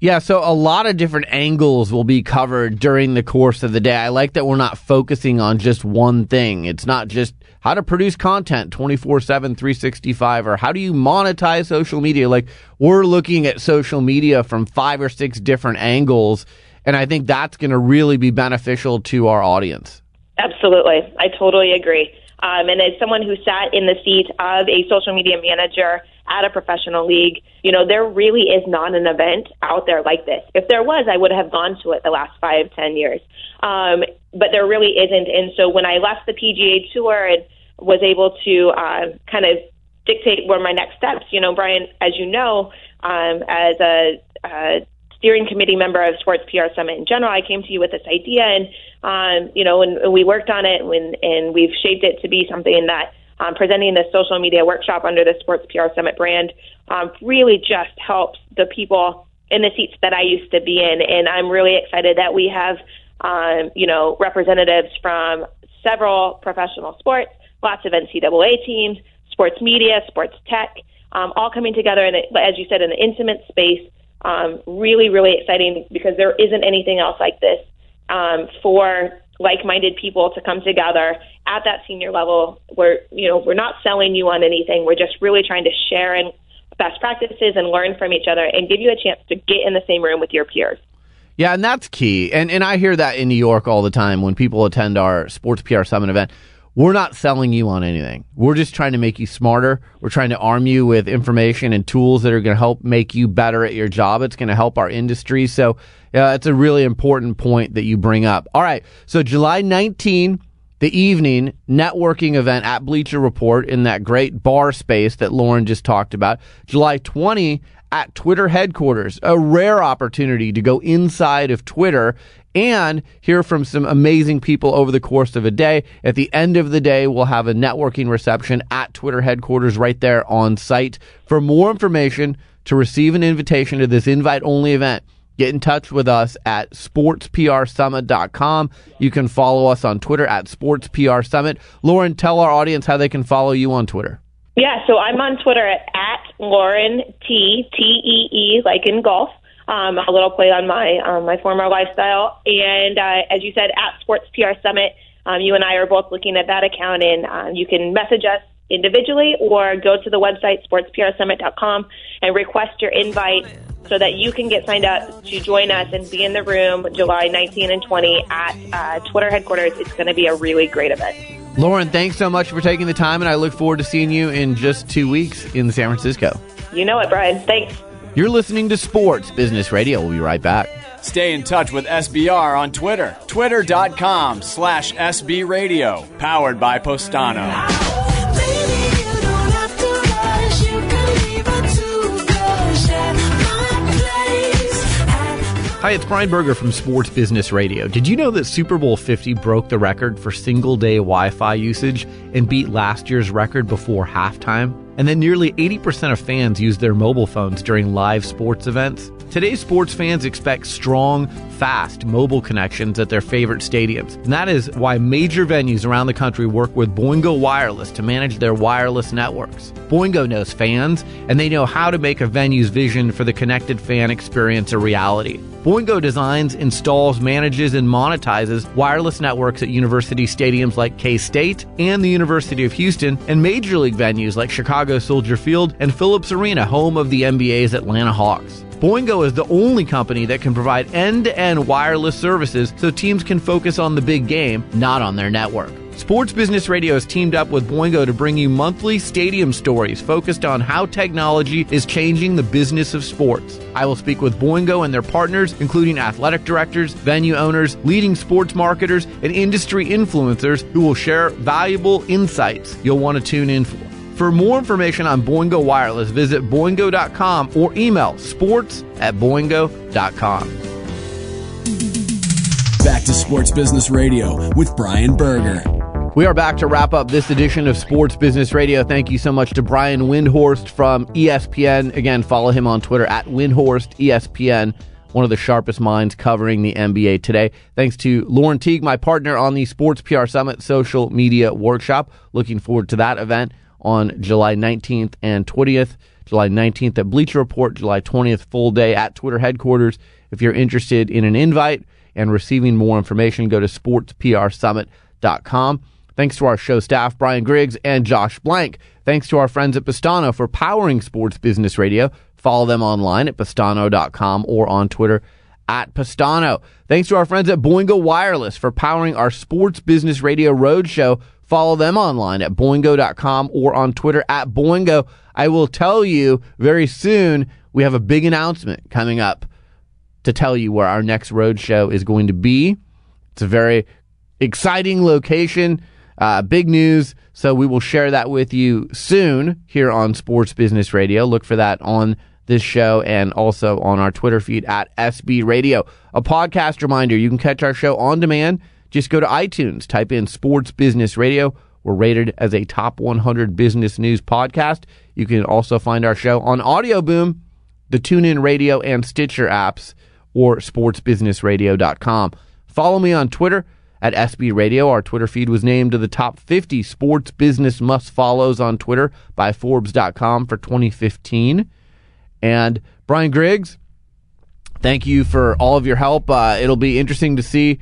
Yeah, so a lot of different angles will be covered during the course of the day. I like that we're not focusing on just one thing. It's not just how to produce content 24 7, 365, or how do you monetize social media. Like, we're looking at social media from five or six different angles, and I think that's going to really be beneficial to our audience. Absolutely. I totally agree. Um, and as someone who sat in the seat of a social media manager at a professional league, you know, there really is not an event out there like this. If there was, I would have gone to it the last five, ten years. Um, but there really isn't. And so when I left the PGA Tour and was able to uh, kind of dictate where my next steps, you know, Brian, as you know, um, as a, a steering committee member of Sports PR Summit in general, I came to you with this idea, and um, you know, and, and we worked on it, and, and we've shaped it to be something that um, presenting this social media workshop under the Sports PR Summit brand um, really just helps the people in the seats that I used to be in. And I'm really excited that we have, um, you know, representatives from several professional sports, lots of NCAA teams, sports media, sports tech, um, all coming together, in a, as you said, in an intimate space. Um, really, really exciting because there isn't anything else like this um, for like-minded people to come together at that senior level. We're, you know, we're not selling you on anything. We're just really trying to share and best practices and learn from each other and give you a chance to get in the same room with your peers. Yeah, and that's key. And and I hear that in New York all the time when people attend our Sports PR Summit event. We're not selling you on anything. We're just trying to make you smarter. We're trying to arm you with information and tools that are going to help make you better at your job. It's going to help our industry. So, yeah, it's a really important point that you bring up. All right. So, July 19, the evening networking event at Bleacher Report in that great bar space that Lauren just talked about. July 20 at Twitter headquarters, a rare opportunity to go inside of Twitter and hear from some amazing people over the course of a day. At the end of the day, we'll have a networking reception at Twitter headquarters right there on site. For more information, to receive an invitation to this invite only event, Get in touch with us at sportsprsummit.com. You can follow us on Twitter at sportsprsummit. Lauren, tell our audience how they can follow you on Twitter. Yeah, so I'm on Twitter at, at Lauren T T E E, like in golf. Um, a little play on my um, my former lifestyle, and uh, as you said, at Sports PR Summit. Um, you and I are both looking at that account, and um, you can message us individually or go to the website sportsprsummit.com and request your invite so that you can get signed up to join us and be in the room July 19 and 20 at uh, Twitter headquarters. It's going to be a really great event. Lauren, thanks so much for taking the time, and I look forward to seeing you in just two weeks in San Francisco. You know it, Brian. Thanks. You're listening to Sports Business Radio. We'll be right back. Stay in touch with SBR on Twitter. Twitter.com slash SB Radio. Powered by Postano. Hi, it's Brian Berger from Sports Business Radio. Did you know that Super Bowl 50 broke the record for single day Wi Fi usage and beat last year's record before halftime? And then nearly 80% of fans use their mobile phones during live sports events. Today's sports fans expect strong, fast mobile connections at their favorite stadiums. And that is why major venues around the country work with Boingo Wireless to manage their wireless networks. Boingo knows fans, and they know how to make a venue's vision for the connected fan experience a reality. Boingo designs, installs, manages, and monetizes wireless networks at university stadiums like K State and the University of Houston, and major league venues like Chicago Soldier Field and Phillips Arena, home of the NBA's Atlanta Hawks. Boingo is the only company that can provide end to end wireless services so teams can focus on the big game, not on their network. Sports Business Radio has teamed up with Boingo to bring you monthly stadium stories focused on how technology is changing the business of sports. I will speak with Boingo and their partners, including athletic directors, venue owners, leading sports marketers, and industry influencers who will share valuable insights you'll want to tune in for. For more information on Boingo Wireless, visit boingo.com or email sports at boingo.com. Back to Sports Business Radio with Brian Berger. We are back to wrap up this edition of Sports Business Radio. Thank you so much to Brian Windhorst from ESPN. Again, follow him on Twitter at Windhorst ESPN, one of the sharpest minds covering the NBA today. Thanks to Lauren Teague, my partner on the Sports PR Summit social media workshop. Looking forward to that event on July 19th and 20th. July 19th at Bleacher Report, July 20th full day at Twitter headquarters. If you're interested in an invite and receiving more information, go to sportsprsummit.com. Thanks to our show staff, Brian Griggs and Josh Blank. Thanks to our friends at Postano for powering Sports Business Radio. Follow them online at postano.com or on Twitter at Postano. Thanks to our friends at Boingo Wireless for powering our Sports Business Radio Roadshow Follow them online at boingo.com or on Twitter at boingo. I will tell you very soon we have a big announcement coming up to tell you where our next road show is going to be. It's a very exciting location, uh, big news. So we will share that with you soon here on Sports Business Radio. Look for that on this show and also on our Twitter feed at SB Radio. A podcast reminder you can catch our show on demand just go to iTunes, type in Sports Business Radio, We're rated as a top 100 business news podcast. You can also find our show on Audio Boom, the TuneIn Radio and Stitcher apps, or sportsbusinessradio.com. Follow me on Twitter at SB Radio. Our Twitter feed was named to the top 50 sports business must follows on Twitter by Forbes.com for 2015. And Brian Griggs, thank you for all of your help. Uh, it'll be interesting to see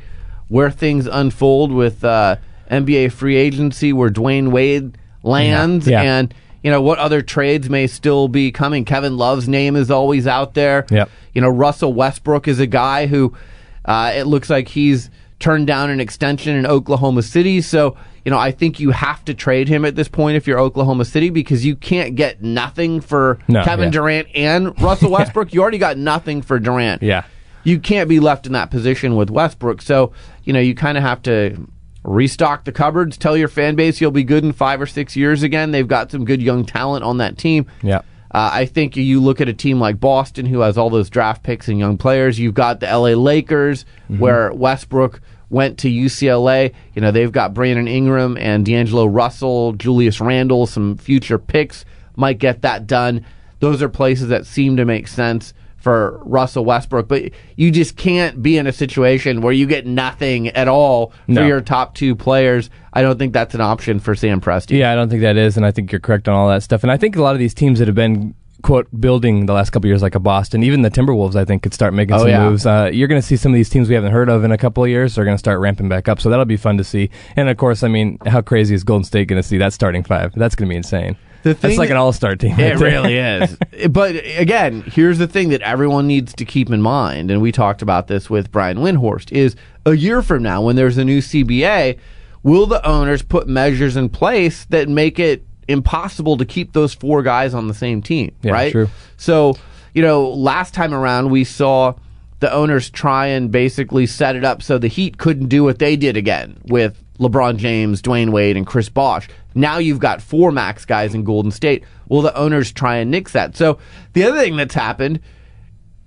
where things unfold with uh, NBA free agency, where Dwyane Wade lands, yeah. Yeah. and you know what other trades may still be coming. Kevin Love's name is always out there. Yep. You know Russell Westbrook is a guy who uh, it looks like he's turned down an extension in Oklahoma City. So, you know, I think you have to trade him at this point if you're Oklahoma City because you can't get nothing for no, Kevin yeah. Durant and Russell Westbrook. you already got nothing for Durant. Yeah. You can't be left in that position with Westbrook. So, you know, you kind of have to restock the cupboards, tell your fan base you'll be good in five or six years again. They've got some good young talent on that team. Yeah. Uh, I think you look at a team like Boston, who has all those draft picks and young players. You've got the LA Lakers, mm-hmm. where Westbrook went to UCLA. You know, they've got Brandon Ingram and D'Angelo Russell, Julius Randle, some future picks might get that done. Those are places that seem to make sense for Russell Westbrook, but you just can't be in a situation where you get nothing at all for no. your top two players. I don't think that's an option for Sam Presti. Yeah, I don't think that is, and I think you're correct on all that stuff. And I think a lot of these teams that have been quote building the last couple years like a Boston, even the Timberwolves, I think could start making oh, some yeah. moves. Uh, you're going to see some of these teams we haven't heard of in a couple of years. They're going to start ramping back up, so that'll be fun to see. And of course, I mean, how crazy is Golden State going to see that starting five? That's going to be insane. The thing That's like an all-star team. It really is. but again, here's the thing that everyone needs to keep in mind, and we talked about this with Brian Windhorst: is a year from now, when there's a new CBA, will the owners put measures in place that make it impossible to keep those four guys on the same team? Yeah, right. True. So you know, last time around we saw the owners try and basically set it up so the Heat couldn't do what they did again with LeBron James, Dwyane Wade, and Chris Bosh. Now you've got four max guys in Golden State. Will the owners try and nix that? So the other thing that's happened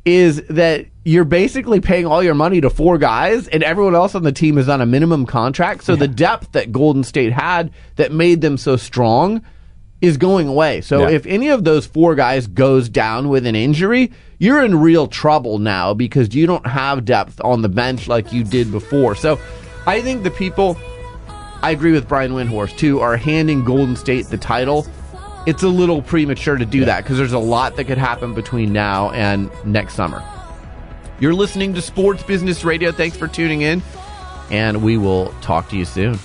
is that you're basically paying all your money to four guys, and everyone else on the team is on a minimum contract. So yeah. the depth that Golden State had that made them so strong is going away. So yeah. if any of those four guys goes down with an injury, you're in real trouble now because you don't have depth on the bench like you did before. So I think the people, I agree with Brian Windhorst too, are handing Golden State the title. It's a little premature to do yeah. that because there's a lot that could happen between now and next summer. You're listening to Sports Business Radio. Thanks for tuning in, and we will talk to you soon.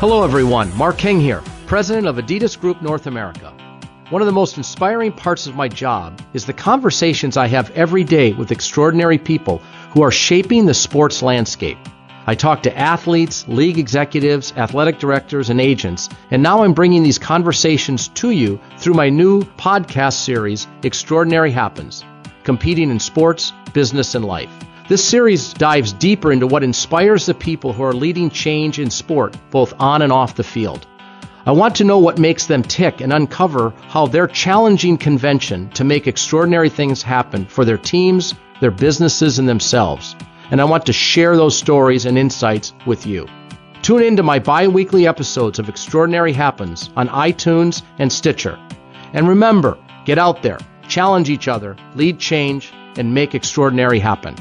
Hello, everyone. Mark King here, president of Adidas Group North America. One of the most inspiring parts of my job is the conversations I have every day with extraordinary people who are shaping the sports landscape. I talk to athletes, league executives, athletic directors, and agents, and now I'm bringing these conversations to you through my new podcast series, Extraordinary Happens Competing in Sports, Business, and Life. This series dives deeper into what inspires the people who are leading change in sport, both on and off the field. I want to know what makes them tick and uncover how they're challenging convention to make extraordinary things happen for their teams, their businesses, and themselves. And I want to share those stories and insights with you. Tune in to my bi weekly episodes of Extraordinary Happens on iTunes and Stitcher. And remember, get out there, challenge each other, lead change, and make extraordinary happen.